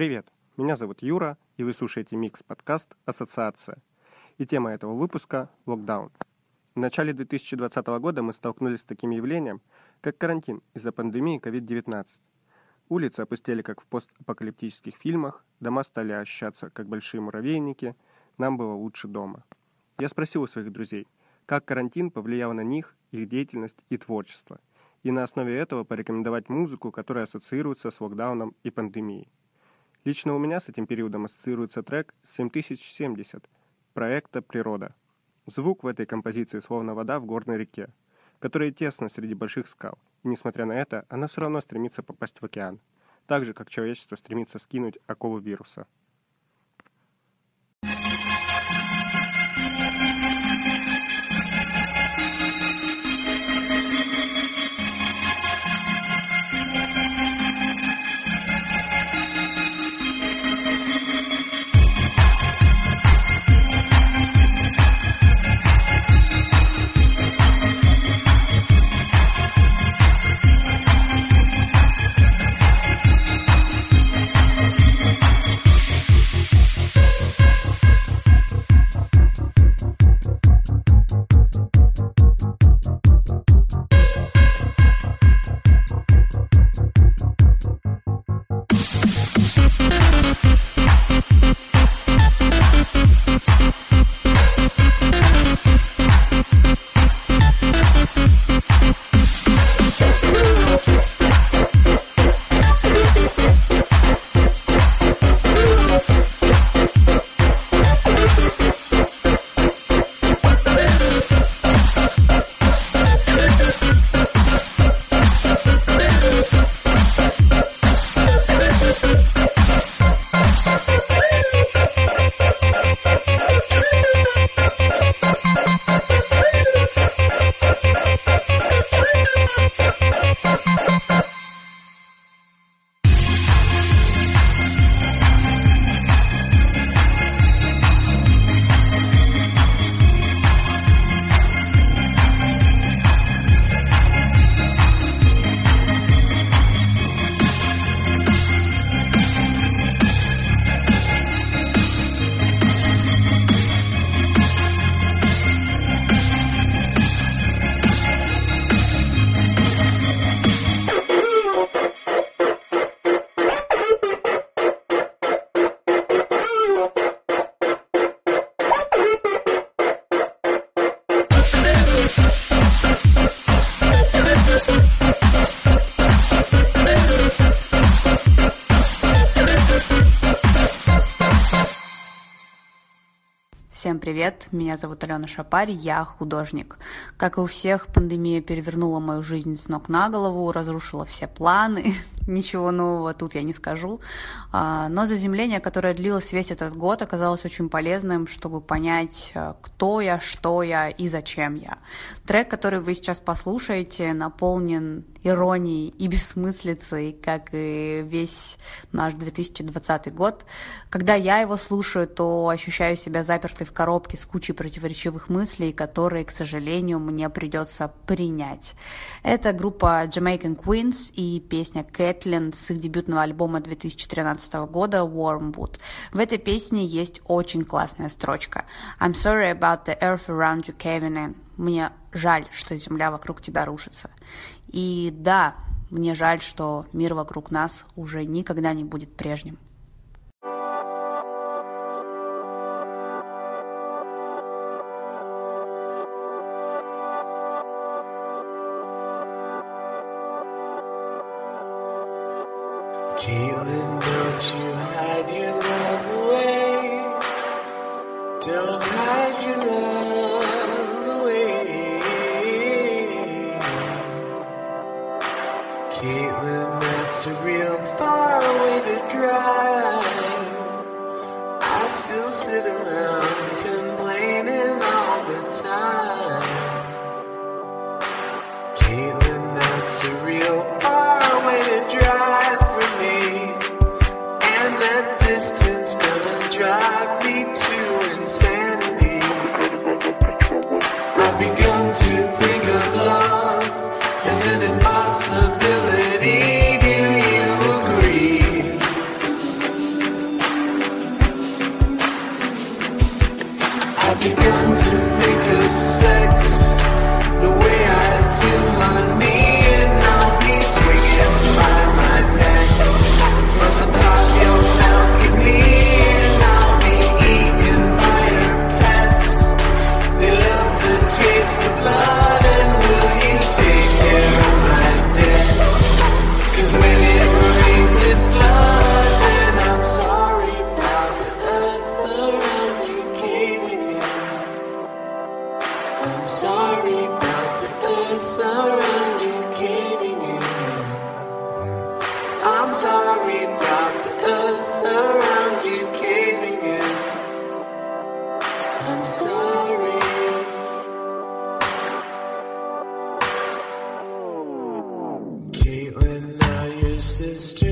Привет, меня зовут Юра, и вы слушаете микс-подкаст «Ассоциация». И тема этого выпуска – локдаун. В начале 2020 года мы столкнулись с таким явлением, как карантин из-за пандемии COVID-19. Улицы опустели, как в постапокалиптических фильмах, дома стали ощущаться, как большие муравейники, нам было лучше дома. Я спросил у своих друзей, как карантин повлиял на них, их деятельность и творчество, и на основе этого порекомендовать музыку, которая ассоциируется с локдауном и пандемией. Лично у меня с этим периодом ассоциируется трек 7070 проекта «Природа». Звук в этой композиции словно вода в горной реке, которая тесно среди больших скал, и несмотря на это, она все равно стремится попасть в океан, так же, как человечество стремится скинуть оковы вируса. Привет, меня зовут Алена Шапарь, я художник. Как и у всех, пандемия перевернула мою жизнь с ног на голову, разрушила все планы, ничего нового тут я не скажу. А, но заземление, которое длилось весь этот год, оказалось очень полезным, чтобы понять, а, кто я, что я и зачем я. Трек, который вы сейчас послушаете, наполнен иронией и бессмыслицей, как и весь наш 2020 год. Когда я его слушаю, то ощущаю себя запертой в коробке с кучей противоречивых мыслей, которые, к сожалению, мне придется принять. Это группа Jamaican Queens и песня Кэтлин с их дебютного альбома 2013 года Wormwood. В этой песне есть очень классная строчка. I'm sorry about the earth around you caving in. Мне жаль, что земля вокруг тебя рушится. И да, мне жаль, что мир вокруг нас уже никогда не будет прежним. Begun to think of love as an impossibility. Mr.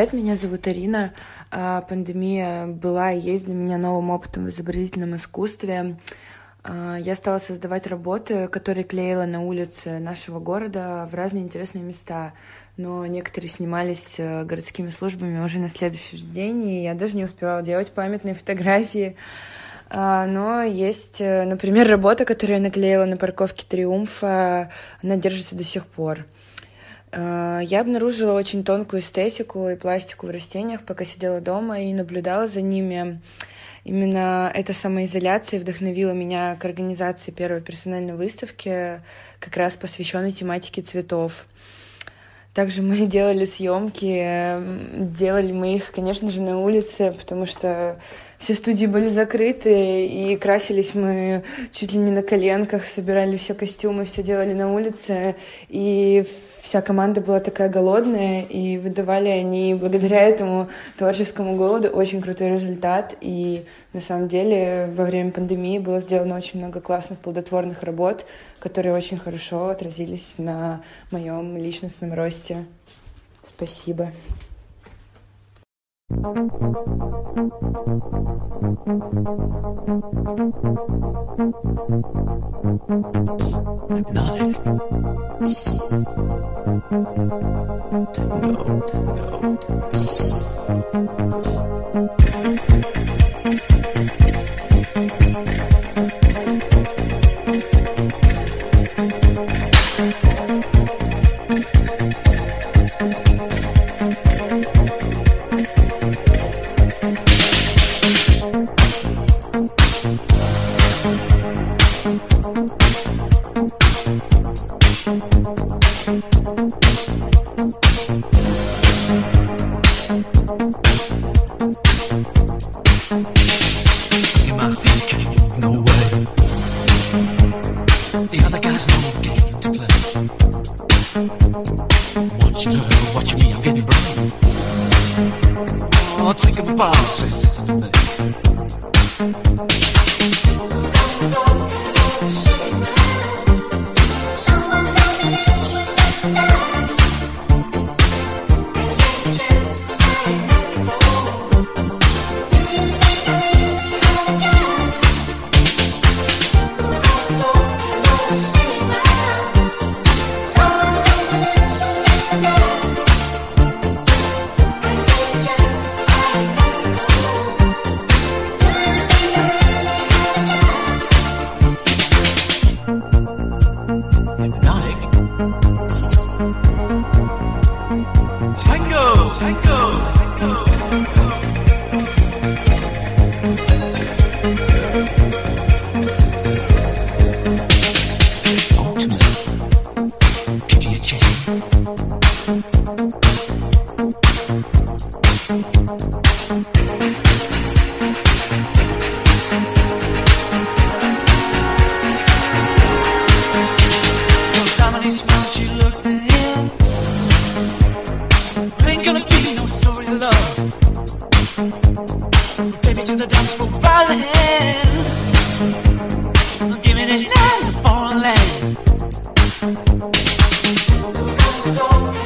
привет, меня зовут Арина. А, Пандемия была и есть для меня новым опытом в изобразительном искусстве. А, Я стала создавать работы, которые клеила на улице нашего города в разные интересные места. Но некоторые снимались э, городскими службами уже на следующий день, и я даже не успевала делать памятные фотографии. А, Но есть, э, например, работа, которую я наклеила на парковке Триумфа, она держится до сих пор. Э, Я обнаружила очень тонкую эстетику и пластику в растениях, пока сидела дома и наблюдала за ними. Именно эта самоизоляция вдохновила меня к организации первой персональной выставки, как раз посвященной тематике цветов. Также мы делали съемки, делали мы их, конечно же, на улице, потому что все студии были закрыты, и красились мы чуть ли не на коленках, собирали все костюмы, все делали на улице, и вся команда была такая голодная, и выдавали они благодаря этому творческому голоду очень крутой результат, и на самом деле во время пандемии было сделано очень много классных плодотворных работ, которые очень хорошо отразились на моем личностном росте. Спасибо. Hypnotic. No, no. Привет,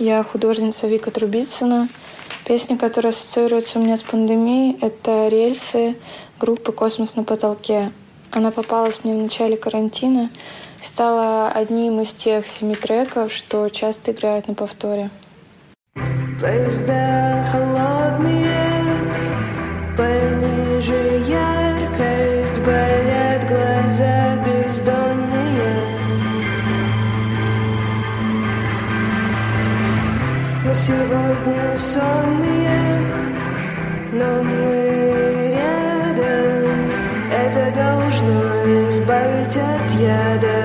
я художница Вика Трубицына. Песня, которая ассоциируется у меня с пандемией, это «Рельсы» группы «Космос на потолке». Она попалась мне в начале карантина и стала одним из тех семи треков, что часто играют на повторе. Поезда сегодня сонные, но мы рядом. Это должно избавить от яда.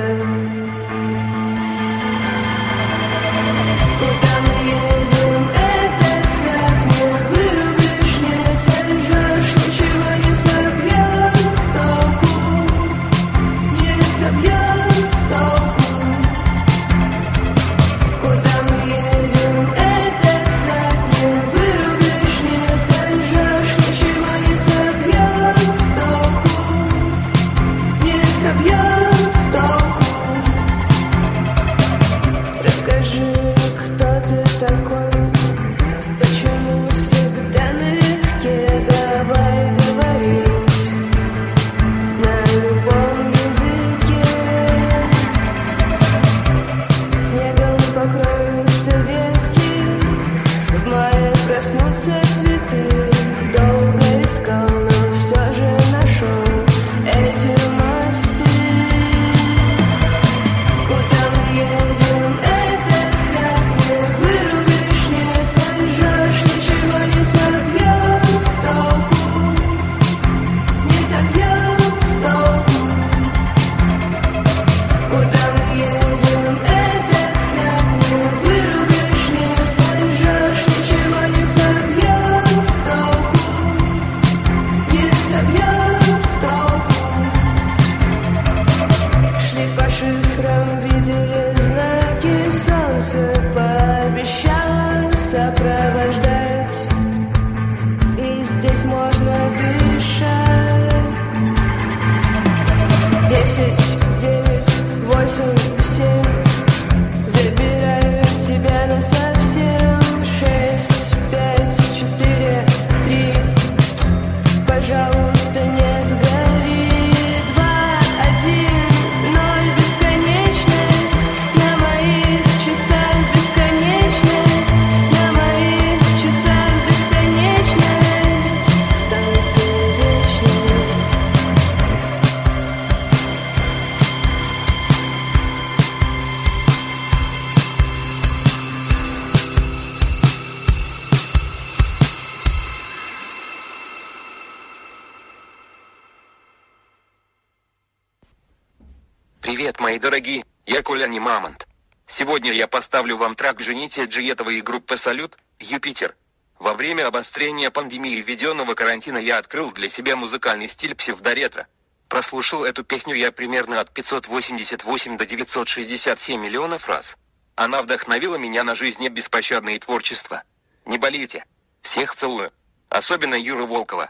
Сегодня я поставлю вам трек Жените Джиетова и группы «Салют» «Юпитер». Во время обострения пандемии введенного карантина я открыл для себя музыкальный стиль псевдоретро. Прослушал эту песню я примерно от 588 до 967 миллионов раз. Она вдохновила меня на жизнь беспощадное творчество. Не болейте. Всех целую. Особенно Юры Волкова.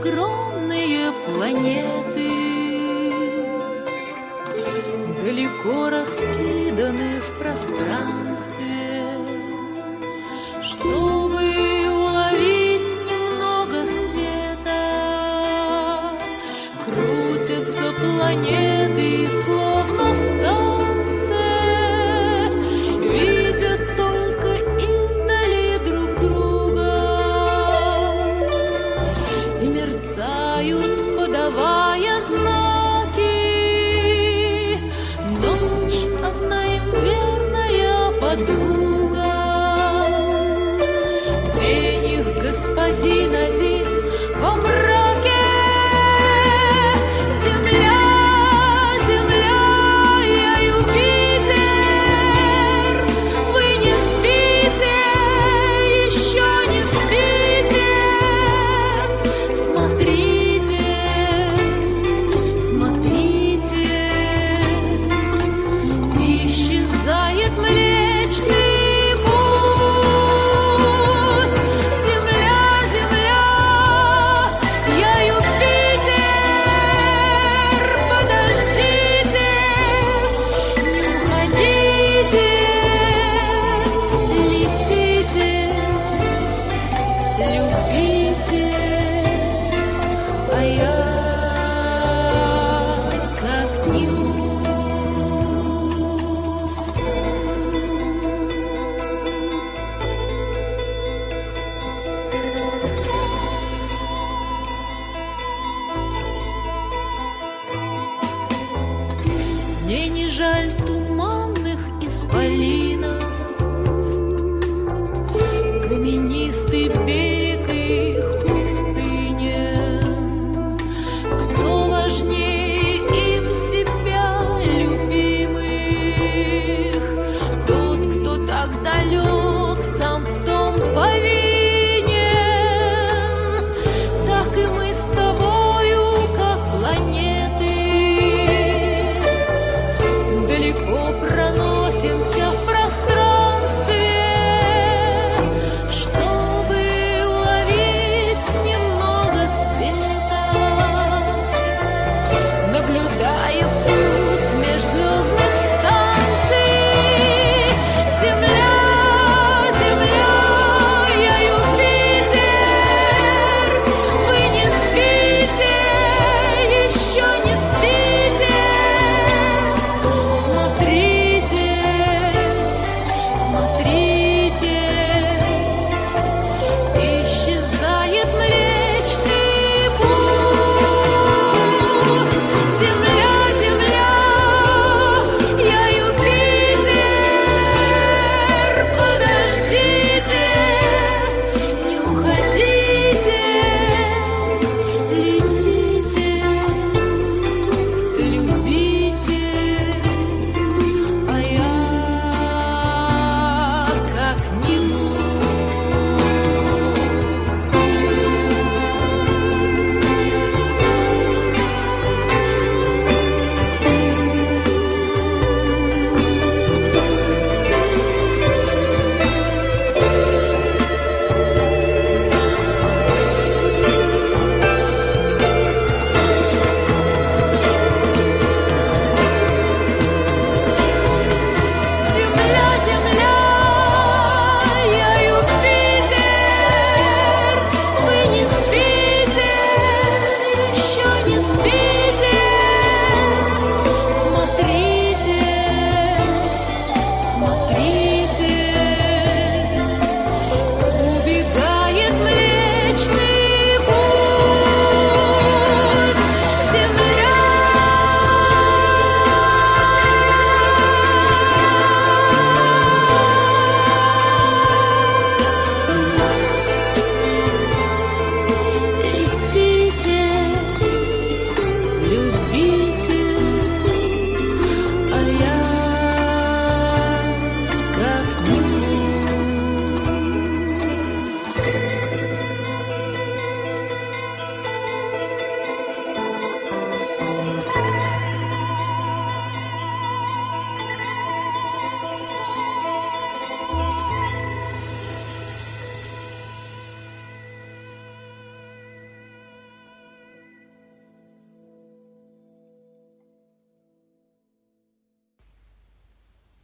Огромные планеты, Далеко раскиданы в пространстве, Чтобы уловить немного света, Крутятся планеты, мерцают, подавая знаки. Ночь одна им верная подруга, день их господин один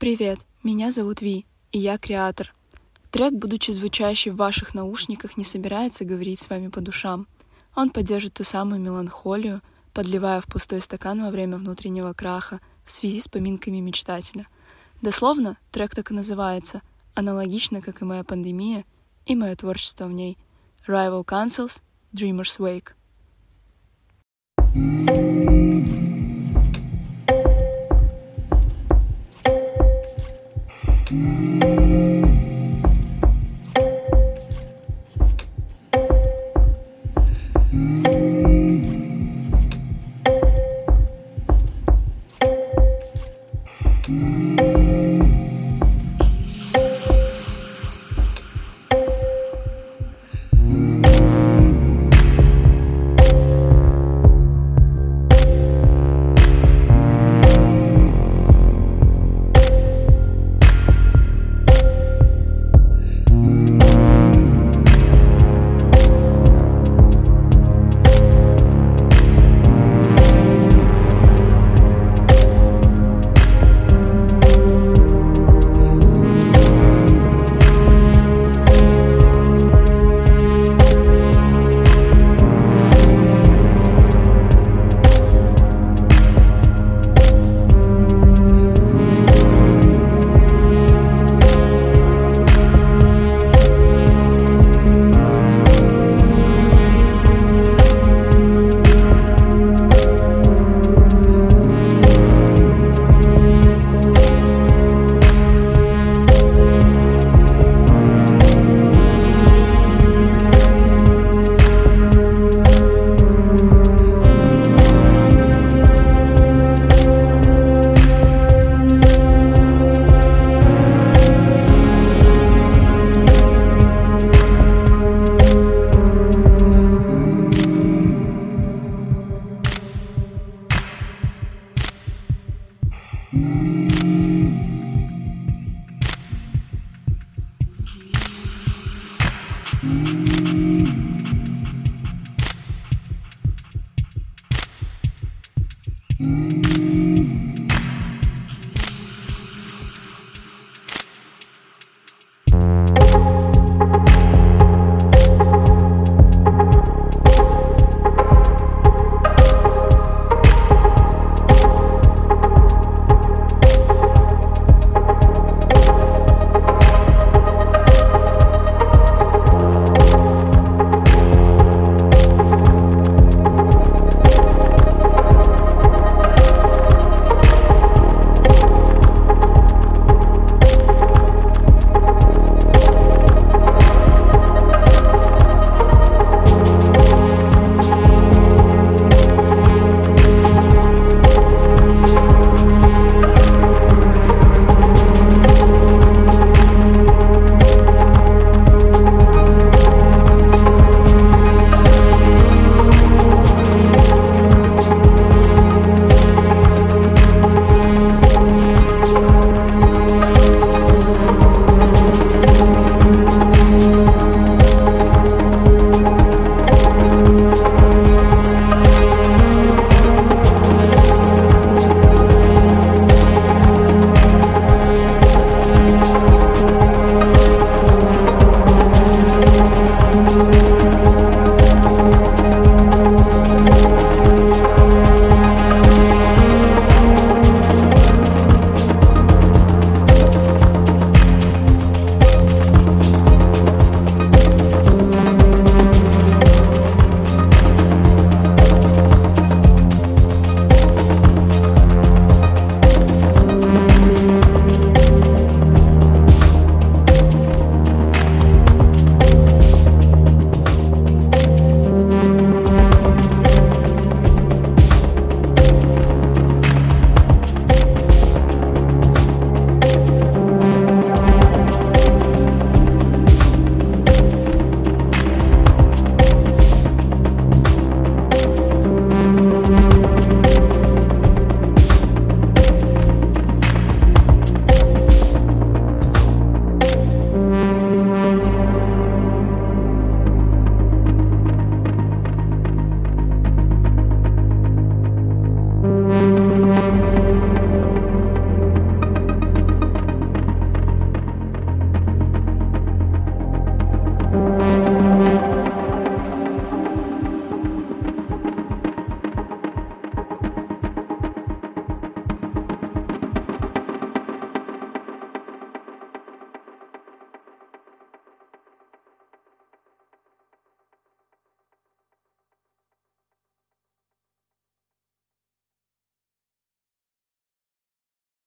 Привет, меня зовут Ви, и я креатор. Трек, будучи звучащий в ваших наушниках, не собирается говорить с вами по душам. Он поддержит ту самую меланхолию, подливая в пустой стакан во время внутреннего краха в связи с поминками мечтателя. Дословно, трек так и называется, аналогично, как и моя пандемия и мое творчество в ней. Rival Councils, Dreamer's Wake. Thank